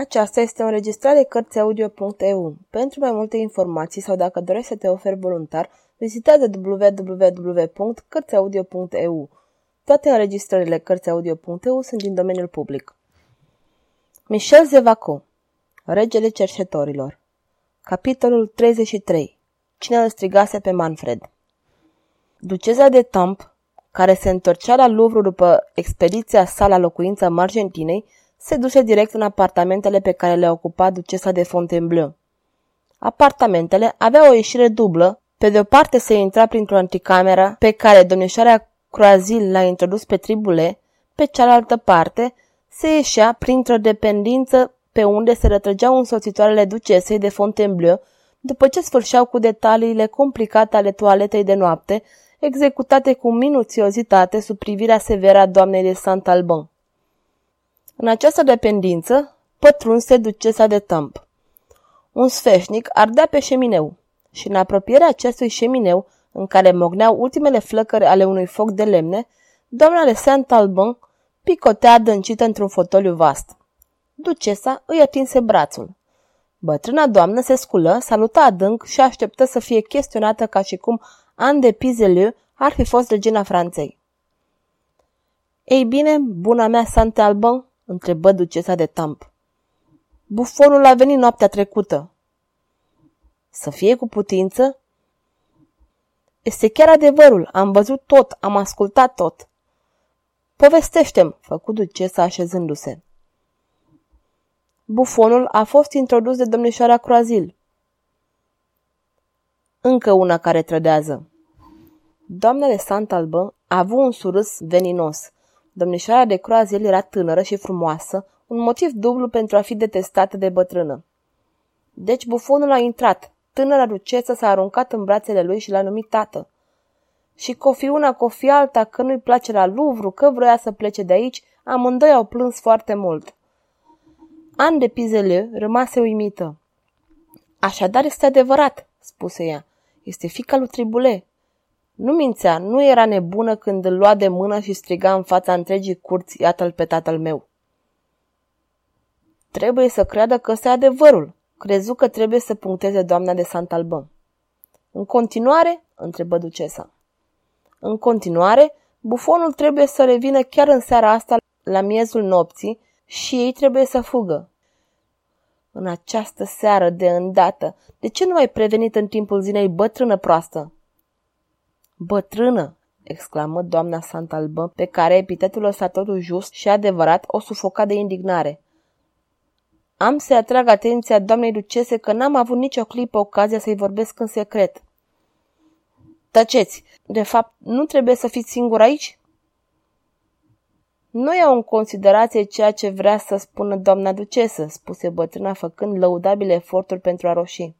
Aceasta este o înregistrare Cărțiaudio.eu. Pentru mai multe informații sau dacă dorești să te oferi voluntar, vizitează www.cărțiaudio.eu. Toate înregistrările Cărțiaudio.eu sunt din domeniul public. Michel Zevaco Regele cerșetorilor Capitolul 33 Cine îl strigase pe Manfred Duceza de Tamp, care se întorcea la Louvre după expediția sa la locuința Margentinei, se duse direct în apartamentele pe care le ocupa ducesa de Fontainebleau. Apartamentele aveau o ieșire dublă, pe de o parte se intra printr-o anticameră pe care domnișoarea Croazil l-a introdus pe tribule, pe cealaltă parte se ieșea printr-o dependință pe unde se retrăgeau însoțitoarele ducesei de Fontainebleau, după ce sfârșeau cu detaliile complicate ale toaletei de noapte, executate cu minuțiozitate sub privirea severă a doamnei de Saint-Alban. În această dependință pătrunse ducesa de tămp. Un sfeșnic ardea pe șemineu și în apropierea acestui șemineu, în care mogneau ultimele flăcări ale unui foc de lemne, doamna de Saint-Alban picotea adâncită într-un fotoliu vast. Ducesa îi atinse brațul. Bătrâna doamnă se sculă, saluta adânc și așteptă să fie chestionată ca și cum Anne de Pizelieu ar fi fost regina Franței. Ei bine, buna mea Saint-Alban, întrebă ducesa de tamp. Bufonul a venit noaptea trecută. Să fie cu putință? Este chiar adevărul, am văzut tot, am ascultat tot. Povestește-mi, făcu ducesa așezându-se. Bufonul a fost introdus de domnișoara Croazil. Încă una care trădează. Doamnele Santalbă a avut un surâs veninos. Domnișoara de Croazil era tânără și frumoasă, un motiv dublu pentru a fi detestată de bătrână. Deci bufonul a intrat. Tânăra ducesă s-a aruncat în brațele lui și l-a numit tată. Și cofi una, cofi alta, că nu-i place la Louvre, că vrea să plece de aici, amândoi au plâns foarte mult. An de Pizele rămase uimită. Așadar este adevărat, spuse ea. Este fica lui Tribule. Nu mințea, nu era nebună când îl lua de mână și striga în fața întregii curți, iată-l pe tatăl meu. Trebuie să creadă că este adevărul. Crezu că trebuie să puncteze doamna de Santalbă. În continuare, întrebă ducesa. În continuare, bufonul trebuie să revină chiar în seara asta la miezul nopții și ei trebuie să fugă. În această seară de îndată, de ce nu ai prevenit în timpul zilei bătrână proastă? Bătrână, exclamă doamna Santalbă, pe care epitetul ăsta totul just și adevărat o sufoca de indignare. Am să atrag atenția doamnei ducese că n-am avut nicio clipă ocazia să-i vorbesc în secret. Tăceți! De fapt, nu trebuie să fiți singur aici? Nu iau în considerație ceea ce vrea să spună doamna ducesă, spuse bătrâna făcând lăudabile eforturi pentru a roși.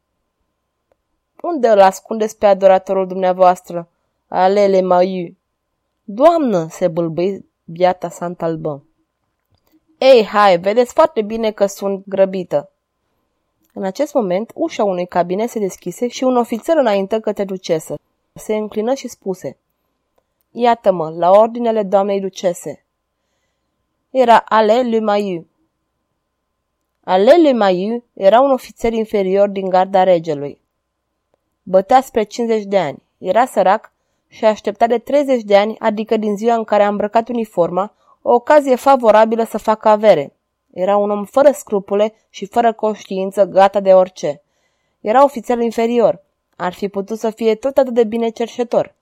Unde îl ascundeți pe adoratorul dumneavoastră? Alele maiu. Doamnă, se bâlbâi biata Sant Albă. Ei, hai, vedeți foarte bine că sunt grăbită. În acest moment, ușa unui cabinet se deschise și un ofițer înaintă către ducesă. Se înclină și spuse. Iată-mă, la ordinele doamnei ducese. Era Ale Le Maillu. Ale Le Maillu era un ofițer inferior din garda regelui. Bătea spre 50 de ani, era sărac și aștepta de 30 de ani, adică din ziua în care a îmbrăcat uniforma, o ocazie favorabilă să facă avere. Era un om fără scrupule și fără conștiință, gata de orice. Era ofițer inferior. Ar fi putut să fie tot atât de bine cerșetor.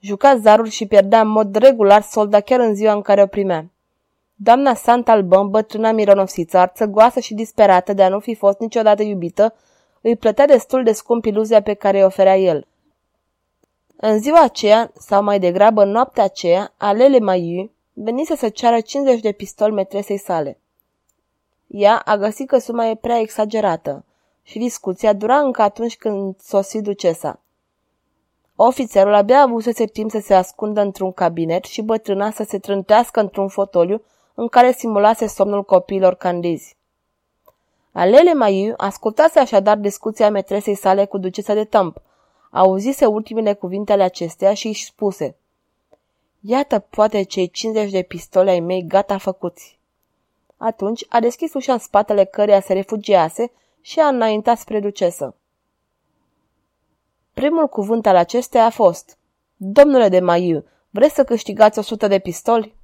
Juca zarul și pierdea în mod regular solda chiar în ziua în care o primea. Doamna Sant Albân, bătrâna mironosiță, arțăgoasă și disperată de a nu fi fost niciodată iubită, îi plătea destul de scump iluzia pe care îi oferea el. În ziua aceea, sau mai degrabă în noaptea aceea, Alele Maiu venise să ceară 50 de pistoli metresei sale. Ea a găsit că suma e prea exagerată și discuția dura încă atunci când sosi ducesa. Ofițerul abia avusese timp să se ascundă într-un cabinet și bătrâna să se trântească într-un fotoliu în care simulase somnul copiilor candizi. Alele Maiu ascultase așadar discuția metresei sale cu ducesa de tămp, auzise ultimele cuvinte ale acesteia și își spuse Iată poate cei 50 de pistole ai mei gata făcuți. Atunci a deschis ușa în spatele căreia se refugiase și a înaintat spre ducesă. Primul cuvânt al acesteia a fost Domnule de Maiu, vreți să câștigați o sută de pistoli?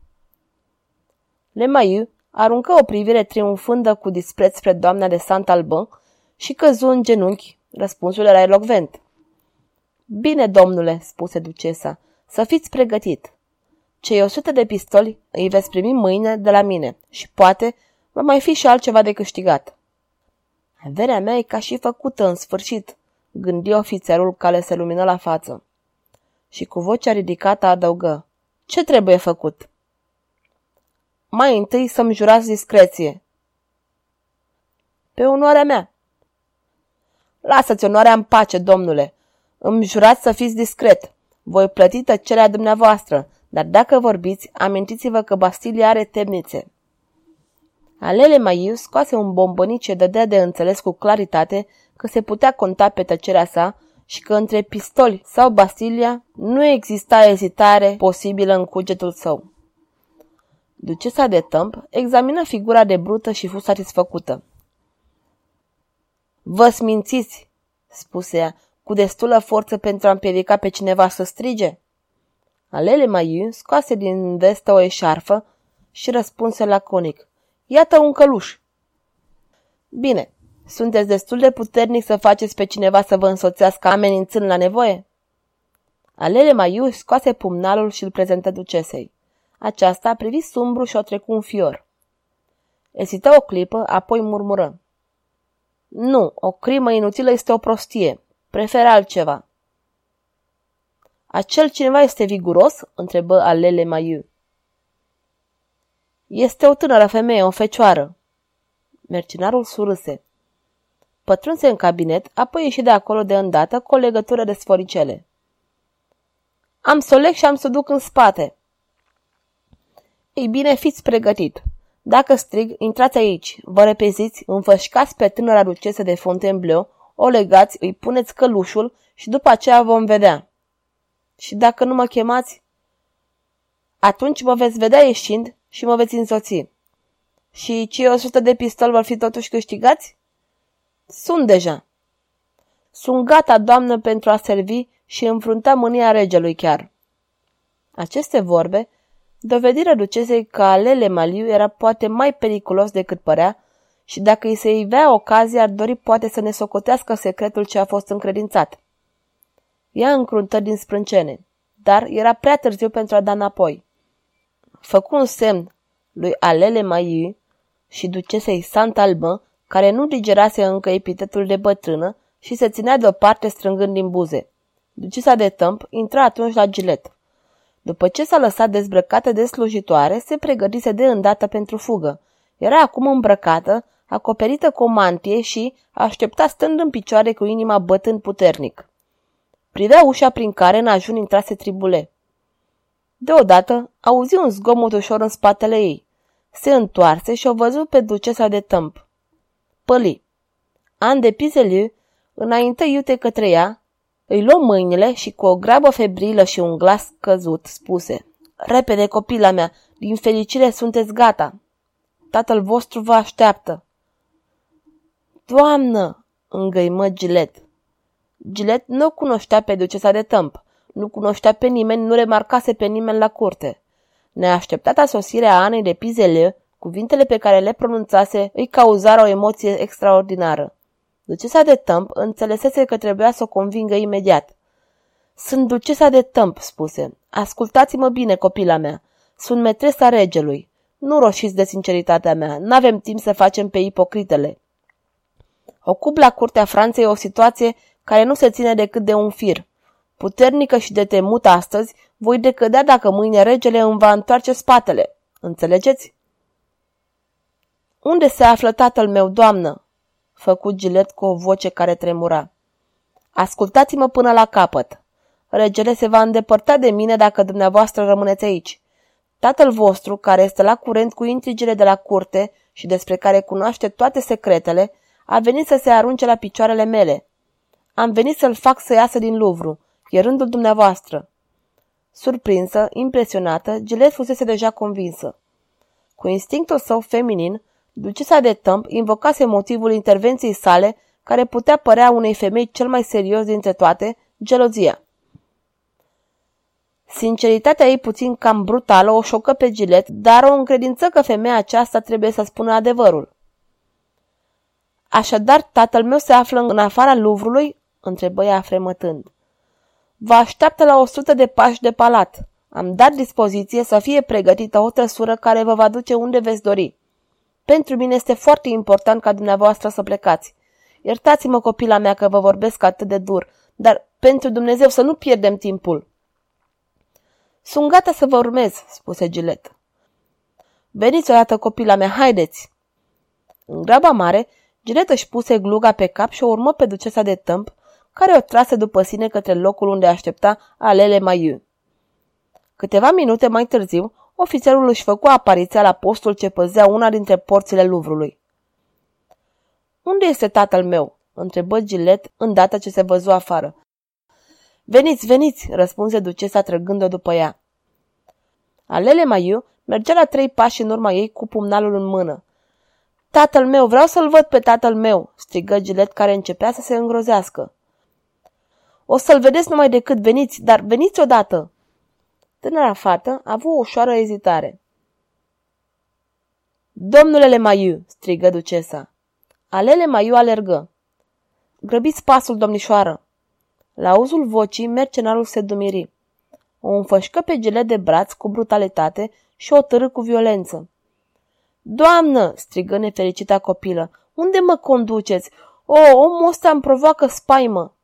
Le Maiu aruncă o privire triumfândă cu dispreț spre doamna de Sant Albân și căzu în genunchi. Răspunsul era elocvent. Bine, domnule, spuse ducesa, să fiți pregătit. Cei o sută de pistoli îi veți primi mâine de la mine și poate va mai fi și altceva de câștigat. Averea mea e ca și făcută în sfârșit, gândi ofițerul care se lumină la față. Și cu vocea ridicată adăugă. Ce trebuie făcut? Mai întâi să-mi jurați discreție. Pe onoarea mea. Lasă-ți onoarea în pace, domnule. Îmi jurați să fiți discret. Voi plăti tăcerea dumneavoastră, dar dacă vorbiți, amintiți-vă că Bastilia are temnițe. Alele Maiu scoase un bombonic ce dădea de înțeles cu claritate că se putea conta pe tăcerea sa și că între pistoli sau Bastilia nu exista ezitare posibilă în cugetul său. Ducesa de tămp examină figura de brută și fu satisfăcută. Vă smințiți, spuse ea, cu destulă forță pentru a împiedica pe cineva să strige. Alele Maiu scoase din vestă o eșarfă și răspunse laconic. Iată un căluș. Bine, sunteți destul de puternic să faceți pe cineva să vă însoțească amenințând la nevoie? Alele Maiu scoase pumnalul și îl prezentă ducesei. Aceasta a privit sumbru și o trecu un fior. Esită o clipă, apoi murmură. Nu, o crimă inutilă este o prostie. Prefer altceva. Acel cineva este viguros? întrebă Alele Maiu. Este o tânără femeie, o fecioară. Mercinarul surâse. Pătrunse în cabinet, apoi ieși de acolo de îndată cu o legătură de sforicele. Am să o leg și am să o duc în spate. Ei bine, fiți pregătit. Dacă strig, intrați aici, vă repeziți, înfășcați pe tânăra ducesă de Fontainebleau, o legați, îi puneți călușul și după aceea vom vedea. Și dacă nu mă chemați, atunci mă veți vedea ieșind și mă veți însoți. Și cei o sută de pistol vor fi totuși câștigați? Sunt deja. Sunt gata, doamnă, pentru a servi și înfrunta mânia regelui chiar. Aceste vorbe dovedirea ducesei că alele Maliu era poate mai periculos decât părea și dacă îi se ivea ocazia, ar dori poate să ne socotească secretul ce a fost încredințat. Ea încruntă din sprâncene, dar era prea târziu pentru a da înapoi. Făcu un semn lui Alele Maiu și ducesei Sant Albă, care nu digerase încă epitetul de bătrână și se ținea deoparte strângând din buze. Ducesa de tămp intra atunci la gilet. După ce s-a lăsat dezbrăcată de slujitoare, se pregătise de îndată pentru fugă. Era acum îmbrăcată, acoperită cu o mantie și aștepta stând în picioare cu inima bătând puternic. Privea ușa prin care în ajun intrase tribule. Deodată auzi un zgomot ușor în spatele ei. Se întoarse și o văzut pe ducesa de tămp. Păli. An de Pizeliu înainte iute către ea, îi luă mâinile și cu o grabă febrilă și un glas căzut spuse Repede, copila mea, din fericire sunteți gata. Tatăl vostru vă așteaptă. Doamnă, îngăimă Gilet. Gilet nu cunoștea pe ducesa de tămp, nu cunoștea pe nimeni, nu remarcase pe nimeni la curte. Neașteptata sosire a Anei de Pizele, cuvintele pe care le pronunțase îi cauzară o emoție extraordinară. Ducesa de Tămp înțelesese că trebuia să o convingă imediat. Sunt ducesa de Tămp, spuse. Ascultați-mă bine, copila mea. Sunt metresa regelui. Nu roșiți de sinceritatea mea. N-avem timp să facem pe ipocritele. Ocup la curtea Franței o situație care nu se ține decât de un fir. Puternică și de temut astăzi, voi decădea dacă mâine regele îmi va întoarce spatele. Înțelegeți? Unde se află tatăl meu, doamnă? Făcut Gilet cu o voce care tremura. Ascultați-mă până la capăt. Regele se va îndepărta de mine dacă dumneavoastră rămâneți aici. Tatăl vostru, care este la curent cu intrigile de la curte și despre care cunoaște toate secretele, a venit să se arunce la picioarele mele. Am venit să-l fac să iasă din Louvre. E rândul dumneavoastră. Surprinsă, impresionată, Gilet fusese deja convinsă. Cu instinctul său feminin, ducesa de tâmp invocase motivul intervenției sale care putea părea unei femei cel mai serios dintre toate, gelozia. Sinceritatea ei puțin cam brutală o șocă pe Gilet, dar o încredință că femeia aceasta trebuie să spună adevărul. Așadar, tatăl meu se află în afara Luvrului? întrebă ea fremătând. Vă așteaptă la o sută de pași de palat. Am dat dispoziție să fie pregătită o trăsură care vă va duce unde veți dori. Pentru mine este foarte important ca dumneavoastră să plecați. Iertați-mă, copila mea, că vă vorbesc atât de dur, dar pentru Dumnezeu să nu pierdem timpul. Sunt gata să vă urmez, spuse Gilet. Veniți odată, copila mea, haideți! În graba mare, Gilet își puse gluga pe cap și o urmă pe ducesa de tâmp, care o trase după sine către locul unde aștepta Alele Maiu. Câteva minute mai târziu, ofițerul își făcu apariția la postul ce păzea una dintre porțile Luvrului. Unde este tatăl meu?" întrebă Gilet îndată ce se văzu afară. Veniți, veniți!" răspunse ducesa trăgând-o după ea. Alele Maiu mergea la trei pași în urma ei cu pumnalul în mână. Tatăl meu, vreau să-l văd pe tatăl meu!" strigă Gilet care începea să se îngrozească. O să-l vedeți numai decât veniți, dar veniți odată!" Tânăra fată a avut o ușoară ezitare. Domnule Lemaiu, strigă ducesa. Alele Maiu alergă. Grăbiți pasul, domnișoară. La auzul vocii, mercenarul se dumiri. O înfășcă pe gele de braț cu brutalitate și o târâ cu violență. Doamnă, strigă nefericita copilă, unde mă conduceți? O, omul ăsta îmi provoacă spaimă.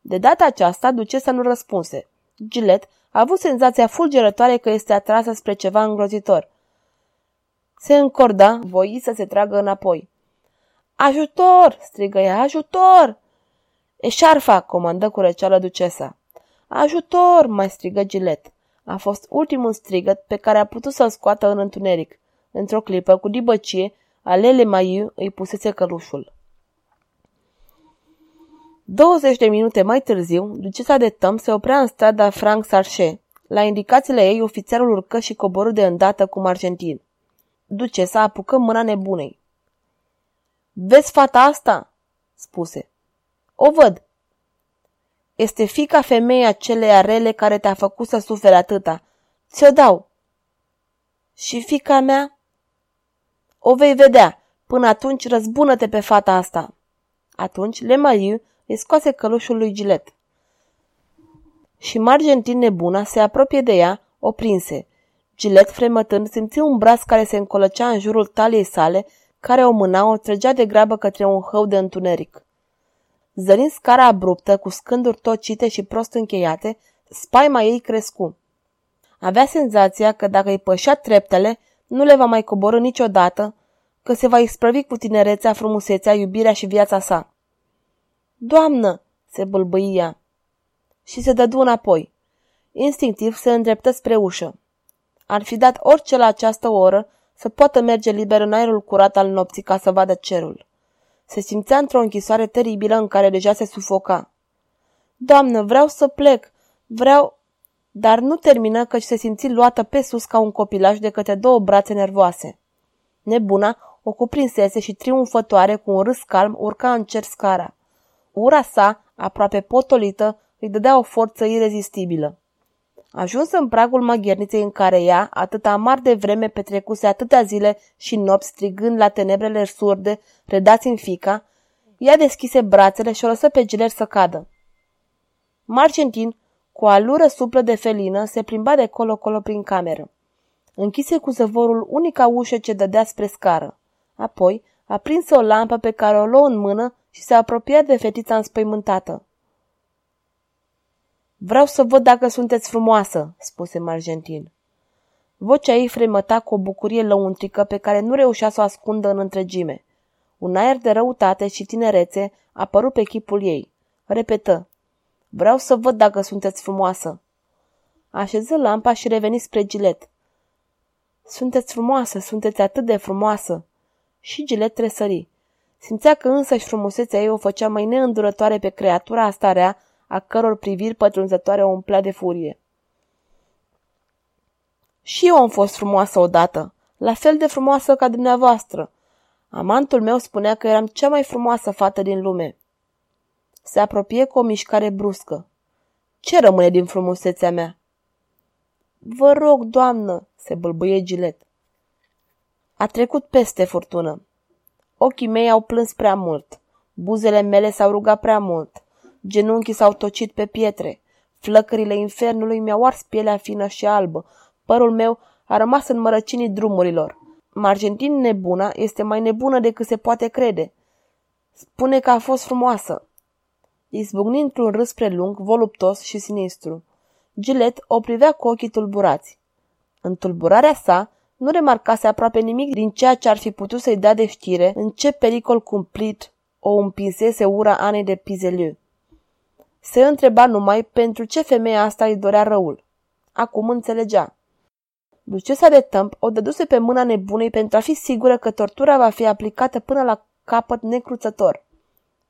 De data aceasta, ducesa nu răspunse. Gilet a avut senzația fulgerătoare că este atrasă spre ceva îngrozitor. Se încorda, voi să se tragă înapoi. Ajutor! strigă ea, ajutor! Eșarfa! comandă cu răceală ducesa. Ajutor! mai strigă Gilet. A fost ultimul strigăt pe care a putut să-l scoată în întuneric. Într-o clipă, cu dibăcie, Alele Maiu îi pusese călușul. 20 de minute mai târziu, ducesa de Tăm se oprea în strada Frank Sarche. La indicațiile ei, ofițerul urcă și coborâ de îndată cum argentin. Ducesa apucă mâna nebunei. Vezi fata asta?" spuse. O văd. Este fica femeia acelei rele care te-a făcut să suferi atâta. Ți-o dau. Și fica mea? O vei vedea. Până atunci răzbună-te pe fata asta. Atunci Lemaiu îi scoase călușul lui Gilet. Și Margentin nebuna se apropie de ea, o prinse. Gilet, fremătând, simți un braț care se încolăcea în jurul taliei sale, care o mâna o trăgea de grabă către un hău de întuneric. Zărind scara abruptă, cu scânduri tocite și prost încheiate, spaima ei crescu. Avea senzația că dacă îi pășea treptele, nu le va mai coborâ niciodată, că se va isprăvi cu tinerețea, frumusețea, iubirea și viața sa. Doamnă!" se bâlbâia și se dădu înapoi. Instinctiv se îndreptă spre ușă. Ar fi dat orice la această oră să poată merge liber în aerul curat al nopții ca să vadă cerul. Se simțea într-o închisoare teribilă în care deja se sufoca. Doamnă, vreau să plec, vreau... Dar nu termină căci se simți luată pe sus ca un copilaj de către două brațe nervoase. Nebuna o cuprinsese și triumfătoare cu un râs calm urca în cer scara. Ura sa, aproape potolită, îi dădea o forță irezistibilă. Ajuns în pragul magherniței în care ea, atât amar de vreme, petrecuse atâtea zile și nopți strigând la tenebrele surde, redați în fica, ea deschise brațele și o lăsă pe giler să cadă. Marcentin, cu o alură suplă de felină, se plimba de colo-colo prin cameră. Închise cu zăvorul unica ușă ce dădea spre scară. Apoi, aprinse o lampă pe care o luă în mână și se apropia de fetița înspăimântată. Vreau să văd dacă sunteți frumoasă, spuse Margentin. Vocea ei fremăta cu o bucurie lăuntrică pe care nu reușea să o ascundă în întregime. Un aer de răutate și tinerețe apărut pe chipul ei. Repetă. Vreau să văd dacă sunteți frumoasă. Așeză lampa și reveni spre Gilet. Sunteți frumoasă, sunteți atât de frumoasă. Și Gilet tresări. Simțea că însăși frumusețea ei o făcea mai neîndurătoare pe creatura asta rea, a căror priviri pătrunzătoare o umplea de furie. Și eu am fost frumoasă odată. la fel de frumoasă ca dumneavoastră. Amantul meu spunea că eram cea mai frumoasă fată din lume. Se apropie cu o mișcare bruscă. Ce rămâne din frumusețea mea? Vă rog, doamnă, se bâlbâie Gilet. A trecut peste furtună. Ochii mei au plâns prea mult. Buzele mele s-au rugat prea mult. Genunchii s-au tocit pe pietre. Flăcările infernului mi-au ars pielea fină și albă. Părul meu a rămas în mărăcinii drumurilor. Margentin nebuna este mai nebună decât se poate crede. Spune că a fost frumoasă. Izbucni într-un râs prelung, voluptos și sinistru. Gilet o privea cu ochii tulburați. În tulburarea sa, nu remarcase aproape nimic din ceea ce ar fi putut să-i dea de știre în ce pericol cumplit o împinsese ura Anei de Pizeliu. Se întreba numai pentru ce femeia asta îi dorea răul. Acum înțelegea. Ducesa de tămp o dăduse pe mâna nebunei pentru a fi sigură că tortura va fi aplicată până la capăt necruțător.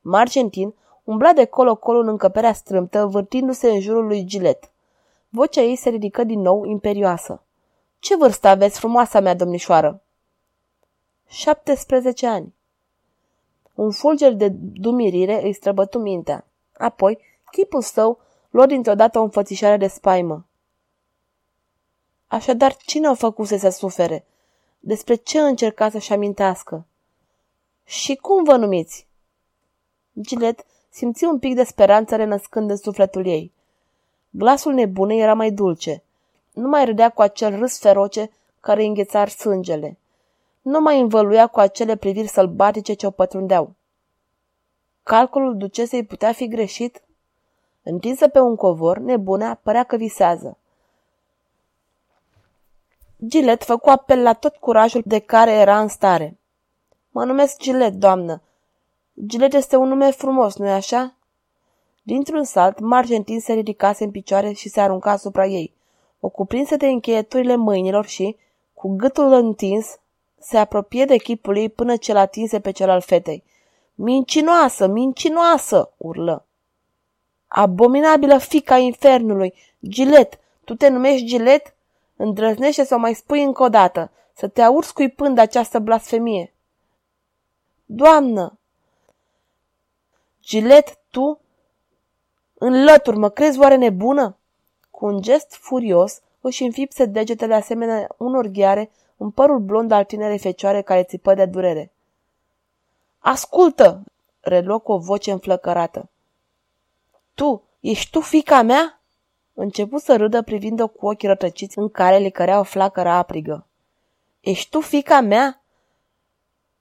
Margentin umbla de colo-colo în încăperea strâmtă, vârtindu-se în jurul lui Gilet. Vocea ei se ridică din nou imperioasă. Ce vârstă aveți, frumoasa mea domnișoară?" 17 ani. Un fulger de dumirire îi străbătu mintea. Apoi, chipul său luă dintr-o dată o înfățișare de spaimă. Așadar, cine o făcuse să sufere? Despre ce încerca să-și amintească? Și cum vă numiți? Gilet simți un pic de speranță renăscând în sufletul ei. Glasul nebunei era mai dulce. Nu mai râdea cu acel râs feroce care îi îngheța sângele. Nu mai învăluia cu acele priviri sălbatice ce o pătrundeau. Calculul ducesei putea fi greșit? Întinsă pe un covor, nebunea părea că visează. Gilet făcu apel la tot curajul de care era în stare. Mă numesc Gilet, doamnă. Gilet este un nume frumos, nu-i așa? Dintr-un salt, Margentin se ridicase în picioare și se arunca asupra ei. O cuprinse de încheieturile mâinilor și, cu gâtul întins, se apropie de chipul ei până ce l-atinse pe cel al fetei. Mincinoasă, mincinoasă!" urlă. Abominabilă fica infernului! Gilet! Tu te numești Gilet? Îndrăznește să o mai spui încă o dată, să te aur scuipând această blasfemie. Doamnă! Gilet, tu? Înlătur, mă crezi oare nebună? Cu un gest furios, își înfipse degetele asemenea unor ghiare în părul blond al tinerei fecioare care țipă de durere. Ascultă! reluă cu o voce înflăcărată. Tu, ești tu fica mea? Început să râdă privind-o cu ochii rătăciți în care le cărea o flacără aprigă. Ești tu fica mea?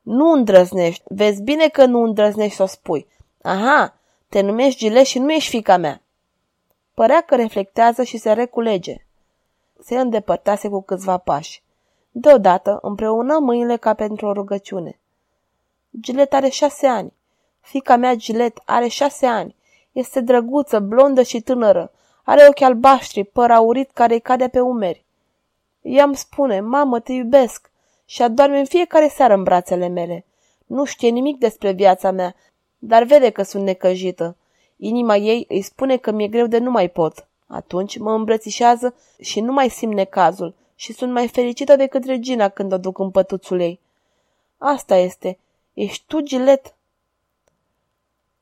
Nu îndrăznești. Vezi bine că nu îndrăznești să o spui. Aha, te numești Gileș și nu ești fica mea. Părea că reflectează și se reculege. Se îndepărtase cu câțiva pași. Deodată împreună mâinile ca pentru o rugăciune. Gilet are șase ani. Fica mea Gilet are șase ani. Este drăguță, blondă și tânără. Are ochi albaștri, păr aurit care îi cade pe umeri. Ea îmi spune, mamă, te iubesc și adorme în fiecare seară în brațele mele. Nu știe nimic despre viața mea, dar vede că sunt necăjită. Inima ei îi spune că mi-e greu de nu mai pot. Atunci mă îmbrățișează și nu mai simt necazul și sunt mai fericită decât regina când o duc în pătuțul ei. Asta este. Ești tu, Gilet?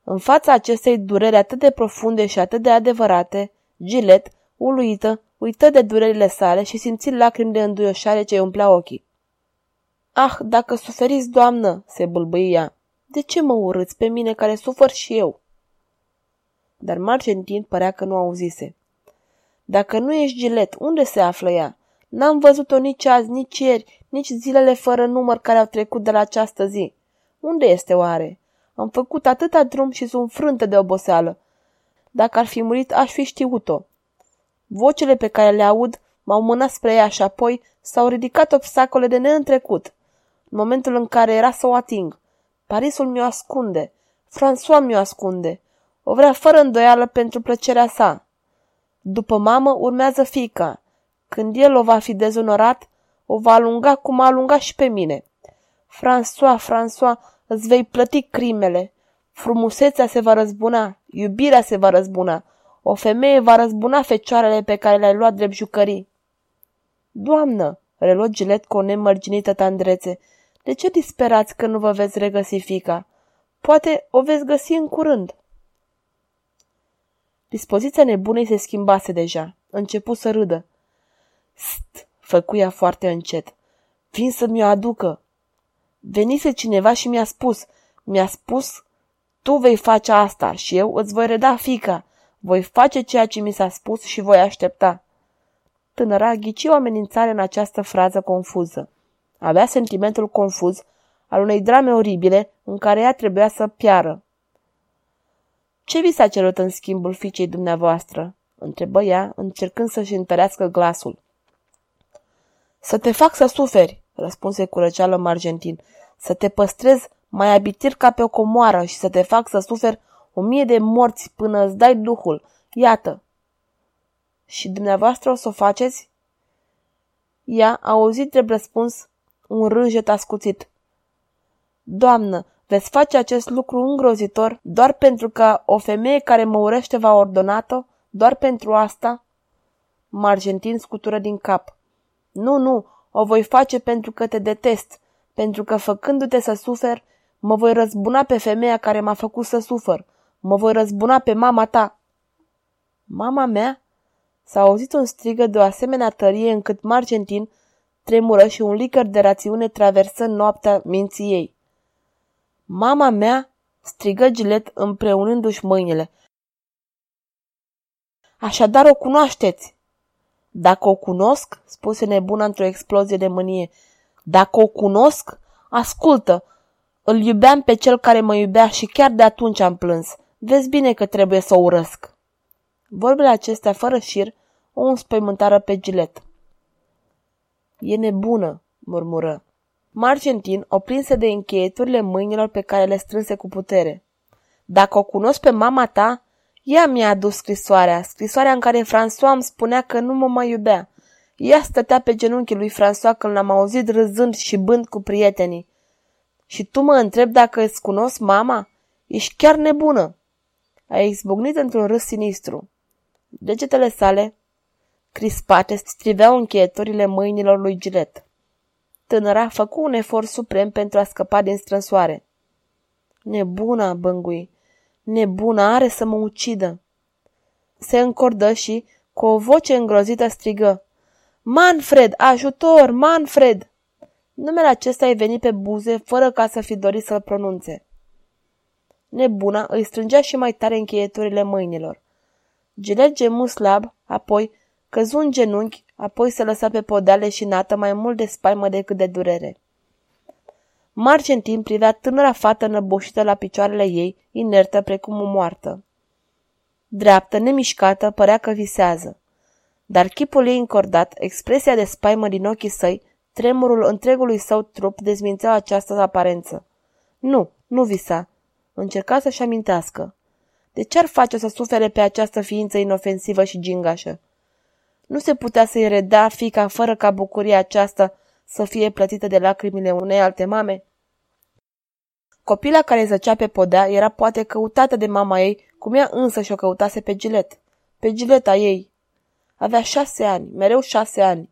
În fața acestei dureri atât de profunde și atât de adevărate, Gilet, uluită, uită de durerile sale și simți lacrimi de înduioșare ce îi umplea ochii. Ah, dacă suferiți, doamnă, se bâlbâia, de ce mă urâți pe mine care sufăr și eu? Dar Margentin părea că nu auzise. Dacă nu ești Gilet, unde se află ea? N-am văzut-o nici azi, nici ieri, nici zilele fără număr care au trecut de la această zi. Unde este oare? Am făcut atâta drum și sunt frântă de oboseală. Dacă ar fi murit, aș fi știut-o. Vocele pe care le aud m-au mânat spre ea și apoi s-au ridicat obstacole de neîntrecut. În momentul în care era să o ating. Parisul mi-o ascunde. François mi-o ascunde. O vrea fără îndoială pentru plăcerea sa. După mamă urmează fica. Când el o va fi dezonorat, o va alunga cum a alungat și pe mine. François, François, îți vei plăti crimele. Frumusețea se va răzbuna, iubirea se va răzbuna. O femeie va răzbuna fecioarele pe care le-ai luat drept jucării. Doamnă, reluă Gilet cu o nemărginită tandrețe. De ce disperați că nu vă veți regăsi fica? Poate o veți găsi în curând. Dispoziția nebunei se schimbase deja. Începu să râdă. St, făcuia foarte încet. Vin să mi-o aducă. Venise cineva și mi-a spus, mi-a spus, tu vei face asta și eu îți voi reda fica. Voi face ceea ce mi s-a spus și voi aștepta. Tânăra ghici o amenințare în această frază confuză. Avea sentimentul confuz al unei drame oribile în care ea trebuia să piară. Ce vi s-a cerut în schimbul fiicei dumneavoastră?" întrebă ea, încercând să-și întărească glasul. Să te fac să suferi, răspunse cu răceală Margentin, să te păstrez mai abitir ca pe o comoară și să te fac să suferi o mie de morți până îți dai duhul. Iată. Și dumneavoastră o să o faceți? Ea a auzit drept răspuns un rânjet ascuțit. Doamnă, veți face acest lucru îngrozitor doar pentru că o femeie care mă urește v-a ordonat-o? Doar pentru asta? Margentin scutură din cap. Nu, nu, o voi face pentru că te detest, pentru că făcându-te să sufer, mă voi răzbuna pe femeia care m-a făcut să sufăr. Mă voi răzbuna pe mama ta. Mama mea? S-a auzit un strigă de o asemenea tărie încât Margentin tremură și un licăr de rațiune traversă noaptea minții ei. Mama mea? strigă Gilet împreunându-și mâinile. Așadar o cunoașteți. Dacă o cunosc, spuse nebuna într-o explozie de mânie, dacă o cunosc, ascultă, îl iubeam pe cel care mă iubea și chiar de atunci am plâns. Vezi bine că trebuie să o urăsc. Vorbele acestea, fără șir, o înspăimântară pe gilet. E nebună, murmură. Margentin o prinse de încheieturile mâinilor pe care le strânse cu putere. Dacă o cunosc pe mama ta, ea mi-a adus scrisoarea, scrisoarea în care François îmi spunea că nu mă mai iubea. Ea stătea pe genunchii lui François când l-am auzit râzând și bând cu prietenii. Și tu mă întreb dacă îți cunosc mama? Ești chiar nebună. A izbucnit într-un râs sinistru. Degetele sale, crispate, striveau încheieturile mâinilor lui Gilet. Tânăra făcu un efort suprem pentru a scăpa din strânsoare. Nebuna, bângui, nebuna are să mă ucidă. Se încordă și, cu o voce îngrozită, strigă. Manfred, ajutor, Manfred! Numele acesta i venit pe buze, fără ca să fi dorit să-l pronunțe. Nebuna îi strângea și mai tare încheieturile mâinilor. Gilet gemu slab, apoi căzu în genunchi, apoi se lăsa pe podeale și nată mai mult de spaimă decât de durere. Margentin privea tânăra fată năboșită la picioarele ei, inertă precum o moartă. Dreaptă, nemișcată, părea că visează. Dar chipul ei încordat, expresia de spaimă din ochii săi, tremurul întregului său trup dezmințeau această aparență. Nu, nu visa. Încerca să-și amintească. De ce ar face să sufere pe această ființă inofensivă și gingașă? Nu se putea să-i redea fica fără ca bucuria aceasta să fie plătită de lacrimile unei alte mame? Copila care zăcea pe podea era poate căutată de mama ei, cum ea însă și-o căutase pe Gilet. Pe Gileta ei. Avea șase ani, mereu șase ani.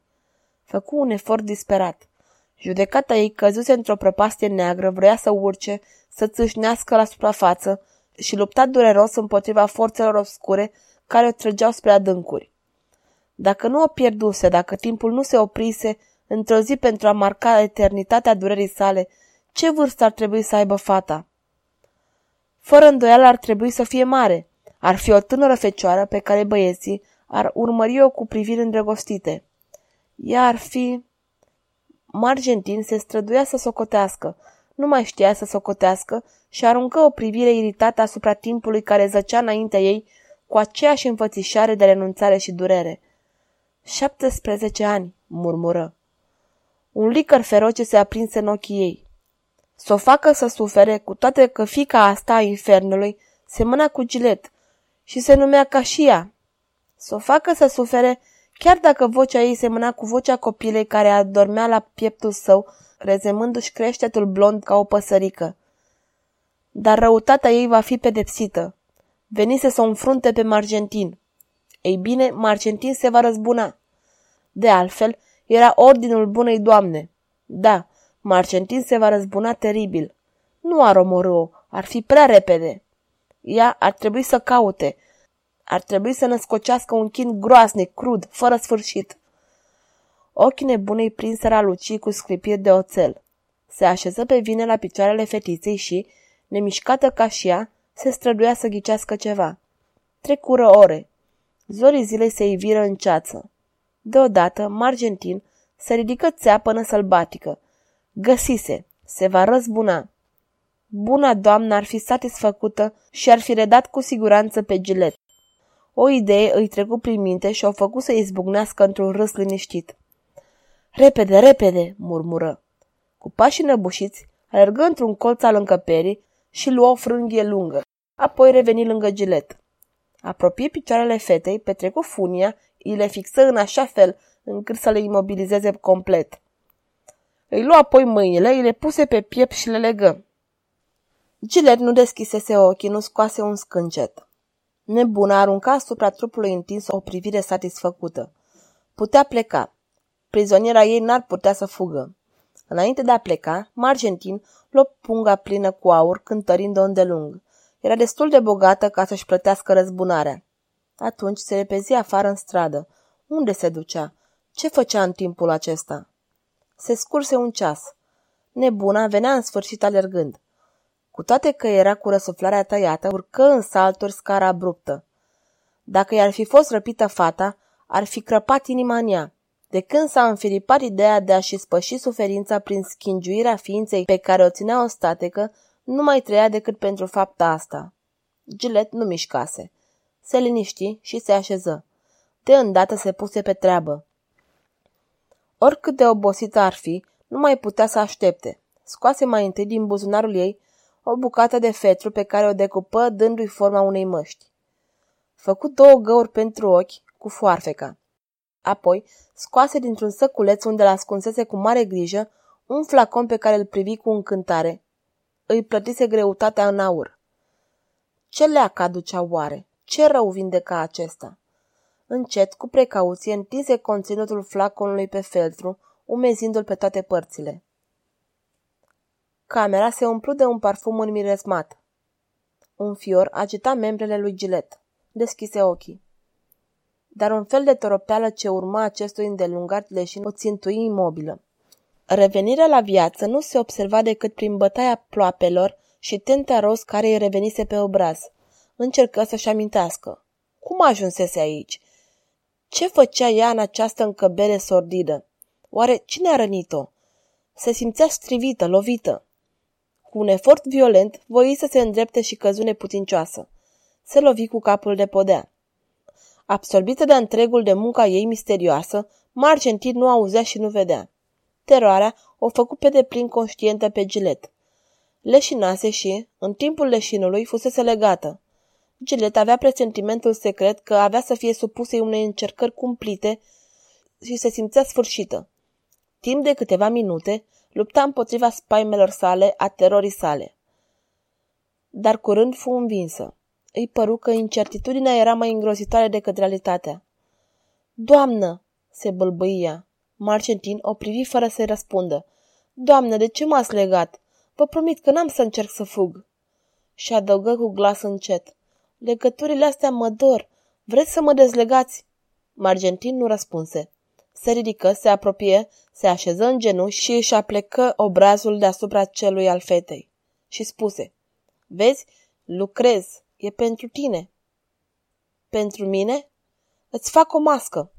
Făcu un efort disperat. Judecata ei căzuse într-o prăpastie neagră, vrea să urce, să țâșnească la suprafață și lupta dureros împotriva forțelor obscure care o trăgeau spre adâncuri. Dacă nu o pierduse, dacă timpul nu se oprise într-o zi pentru a marca eternitatea durerii sale, ce vârstă ar trebui să aibă fata? Fără îndoială ar trebui să fie mare. Ar fi o tânără fecioară pe care băieții ar urmări-o cu priviri îndrăgostite. Ea ar fi... Margentin se străduia să socotească, nu mai știa să socotească și aruncă o privire iritată asupra timpului care zăcea înaintea ei cu aceeași înfățișare de renunțare și durere. 17 ani, murmură. Un licăr feroce se aprinse în ochii ei. Să o facă să sufere, cu toate că fica asta a infernului semăna cu gilet și se numea ca și ea. Să o facă să sufere, chiar dacă vocea ei semăna cu vocea copilei care adormea la pieptul său, rezemându-și creștetul blond ca o păsărică. Dar răutatea ei va fi pedepsită. Venise să o înfrunte pe Margentin. Ei bine, Margentin se va răzbuna. De altfel, Era ordinul bunei doamne. Da, Marcentin se va răzbuna teribil. Nu ar omorâ-o, ar fi prea repede. Ea ar trebui să caute. Ar trebui să născocească un chin groasnic, crud, fără sfârșit. Ochii nebunei prinseră lucii cu sclipiri de oțel. Se așeză pe vine la picioarele fetiței și, nemișcată ca și ea, se străduia să ghicească ceva. Trecură ore. Zorii zilei se iviră în ceață. Deodată, Margentin se ridică țeapănă sălbatică. Găsise, se va răzbuna. Buna doamnă ar fi satisfăcută și ar fi redat cu siguranță pe gilet. O idee îi trecu prin minte și o făcu să izbucnească într-un râs liniștit. Repede, repede, murmură. Cu pașii năbușiți, alergă într-un colț al încăperii și luă o frânghie lungă. Apoi reveni lângă gilet. Apropie picioarele fetei, petrecu funia, îi le fixă în așa fel încât să le imobilizeze complet. Îi lua apoi mâinile, îi le puse pe piept și le legă. Gilet nu deschisese ochii, nu scoase un scâncet. Nebuna arunca asupra trupului întins o privire satisfăcută. Putea pleca. Prizoniera ei n-ar putea să fugă. Înainte de a pleca, Margentin luă punga plină cu aur, cântărind-o îndelung. Era destul de bogată ca să-și plătească răzbunarea. Atunci se repezi afară în stradă. Unde se ducea? Ce făcea în timpul acesta? Se scurse un ceas. Nebuna venea în sfârșit alergând. Cu toate că era cu răsuflarea tăiată, urcă în salturi scara abruptă. Dacă i-ar fi fost răpită fata, ar fi crăpat inima în ea. De când s-a înfiripat ideea de a-și spăși suferința prin schingiuirea ființei pe care o ținea o statecă, nu mai trăia decât pentru fapta asta. Gilet nu mișcase. Se liniști și se așeză. De îndată se puse pe treabă. Oricât de obosită ar fi, nu mai putea să aștepte. Scoase mai întâi din buzunarul ei o bucată de fetru pe care o decupă dându-i forma unei măști. Făcu două găuri pentru ochi cu foarfeca. Apoi scoase dintr-un săculeț unde l-ascunsese cu mare grijă un flacon pe care îl privi cu încântare. Îi plătise greutatea în aur. Ce leacă aducea oare? Ce rău vindeca acesta? Încet, cu precauție, întinse conținutul flaconului pe feltru, umezindu-l pe toate părțile. Camera se umplu de un parfum înmiresmat. Un fior agita membrele lui Gilet. Deschise ochii. Dar un fel de toropeală ce urma acestui îndelungat leșin o țintui imobilă. Revenirea la viață nu se observa decât prin bătaia ploapelor și tenta roz care îi revenise pe obraz. Încercă să-și amintească. Cum ajunsese aici? Ce făcea ea în această încăbere sordidă? Oare cine a rănit-o? Se simțea strivită, lovită. Cu un efort violent, voi să se îndrepte și căzu neputincioasă. Se lovi cu capul de podea. Absorbită de întregul de munca ei misterioasă, Margentin nu auzea și nu vedea. Teroarea o făcu pe deplin conștientă pe gilet. Leșinase și, în timpul leșinului, fusese legată. Gilet avea presentimentul secret că avea să fie supusă unei încercări cumplite și se simțea sfârșită. Timp de câteva minute, lupta împotriva spaimelor sale, a terorii sale. Dar curând fu învinsă. Îi păru că incertitudinea era mai îngrozitoare decât realitatea. Doamnă!" se bălbăia. Marcentin o privi fără să-i răspundă. Doamnă, de ce m-ați legat? Vă promit că n-am să încerc să fug." Și adăugă cu glas încet. Legăturile astea mă dor. Vreți să mă dezlegați?" Margentin nu răspunse. Se ridică, se apropie, se așeză în genunchi și își aplecă obrazul deasupra celui al fetei. Și spuse, Vezi, lucrez, e pentru tine. Pentru mine? Îți fac o mască.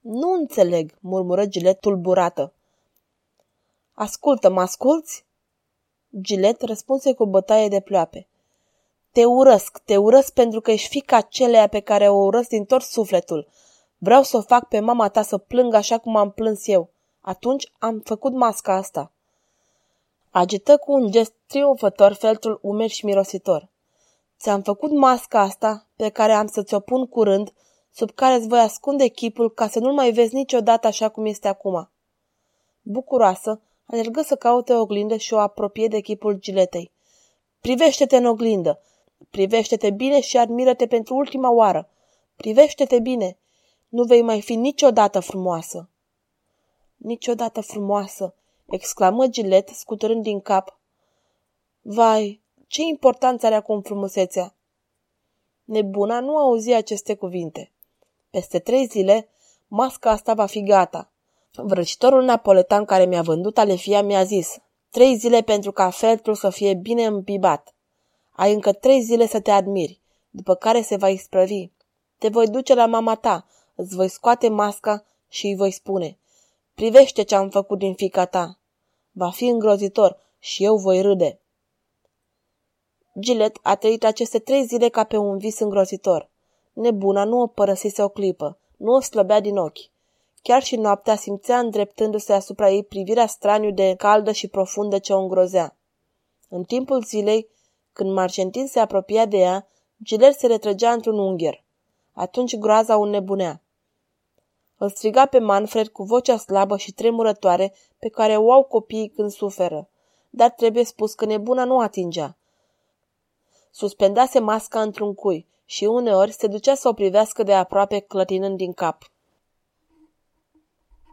Nu înțeleg, murmură Gilet tulburată. Ascultă, mă asculți? Gilet răspunse cu bătaie de ploape. Te urăsc, te urăsc pentru că ești fica acelea pe care o urăsc din tot sufletul. Vreau să o fac pe mama ta să plângă așa cum am plâns eu. Atunci am făcut masca asta. Agită cu un gest triumfător feltul umed și mirositor. Ți-am făcut masca asta, pe care am să ți-o pun curând, sub care îți voi ascunde chipul ca să nu-l mai vezi niciodată așa cum este acum. Bucuroasă, alergă să caute o oglindă și o apropie de chipul giletei. Privește-te în oglindă! Privește-te bine și admiră-te pentru ultima oară! Privește-te bine! Nu vei mai fi niciodată frumoasă! Niciodată frumoasă, exclamă Gilet, scuturând din cap. Vai, ce importanță are acum frumusețea? Nebuna nu auzi aceste cuvinte. Peste trei zile, masca asta va fi gata. Vrăcitorul napoletan care mi-a vândut alefia mi-a zis, trei zile pentru ca feltrul să fie bine îmbibat. Ai încă trei zile să te admiri, după care se va isprăvi. Te voi duce la mama ta, îți voi scoate masca și îi voi spune, privește ce am făcut din fica ta. Va fi îngrozitor și eu voi râde. Gilet a trăit aceste trei zile ca pe un vis îngrozitor. Nebuna nu o părăsise o clipă, nu o slăbea din ochi. Chiar și noaptea simțea îndreptându-se asupra ei privirea straniu de caldă și profundă ce o îngrozea. În timpul zilei, când Marcentin se apropia de ea, Gilet se retrăgea într-un ungher. Atunci groaza o nebunea. Îl striga pe Manfred cu vocea slabă și tremurătoare pe care o au copiii când suferă. Dar trebuie spus că nebuna nu atingea. Suspendase masca într-un cui și uneori se ducea să o privească de aproape clătinând din cap.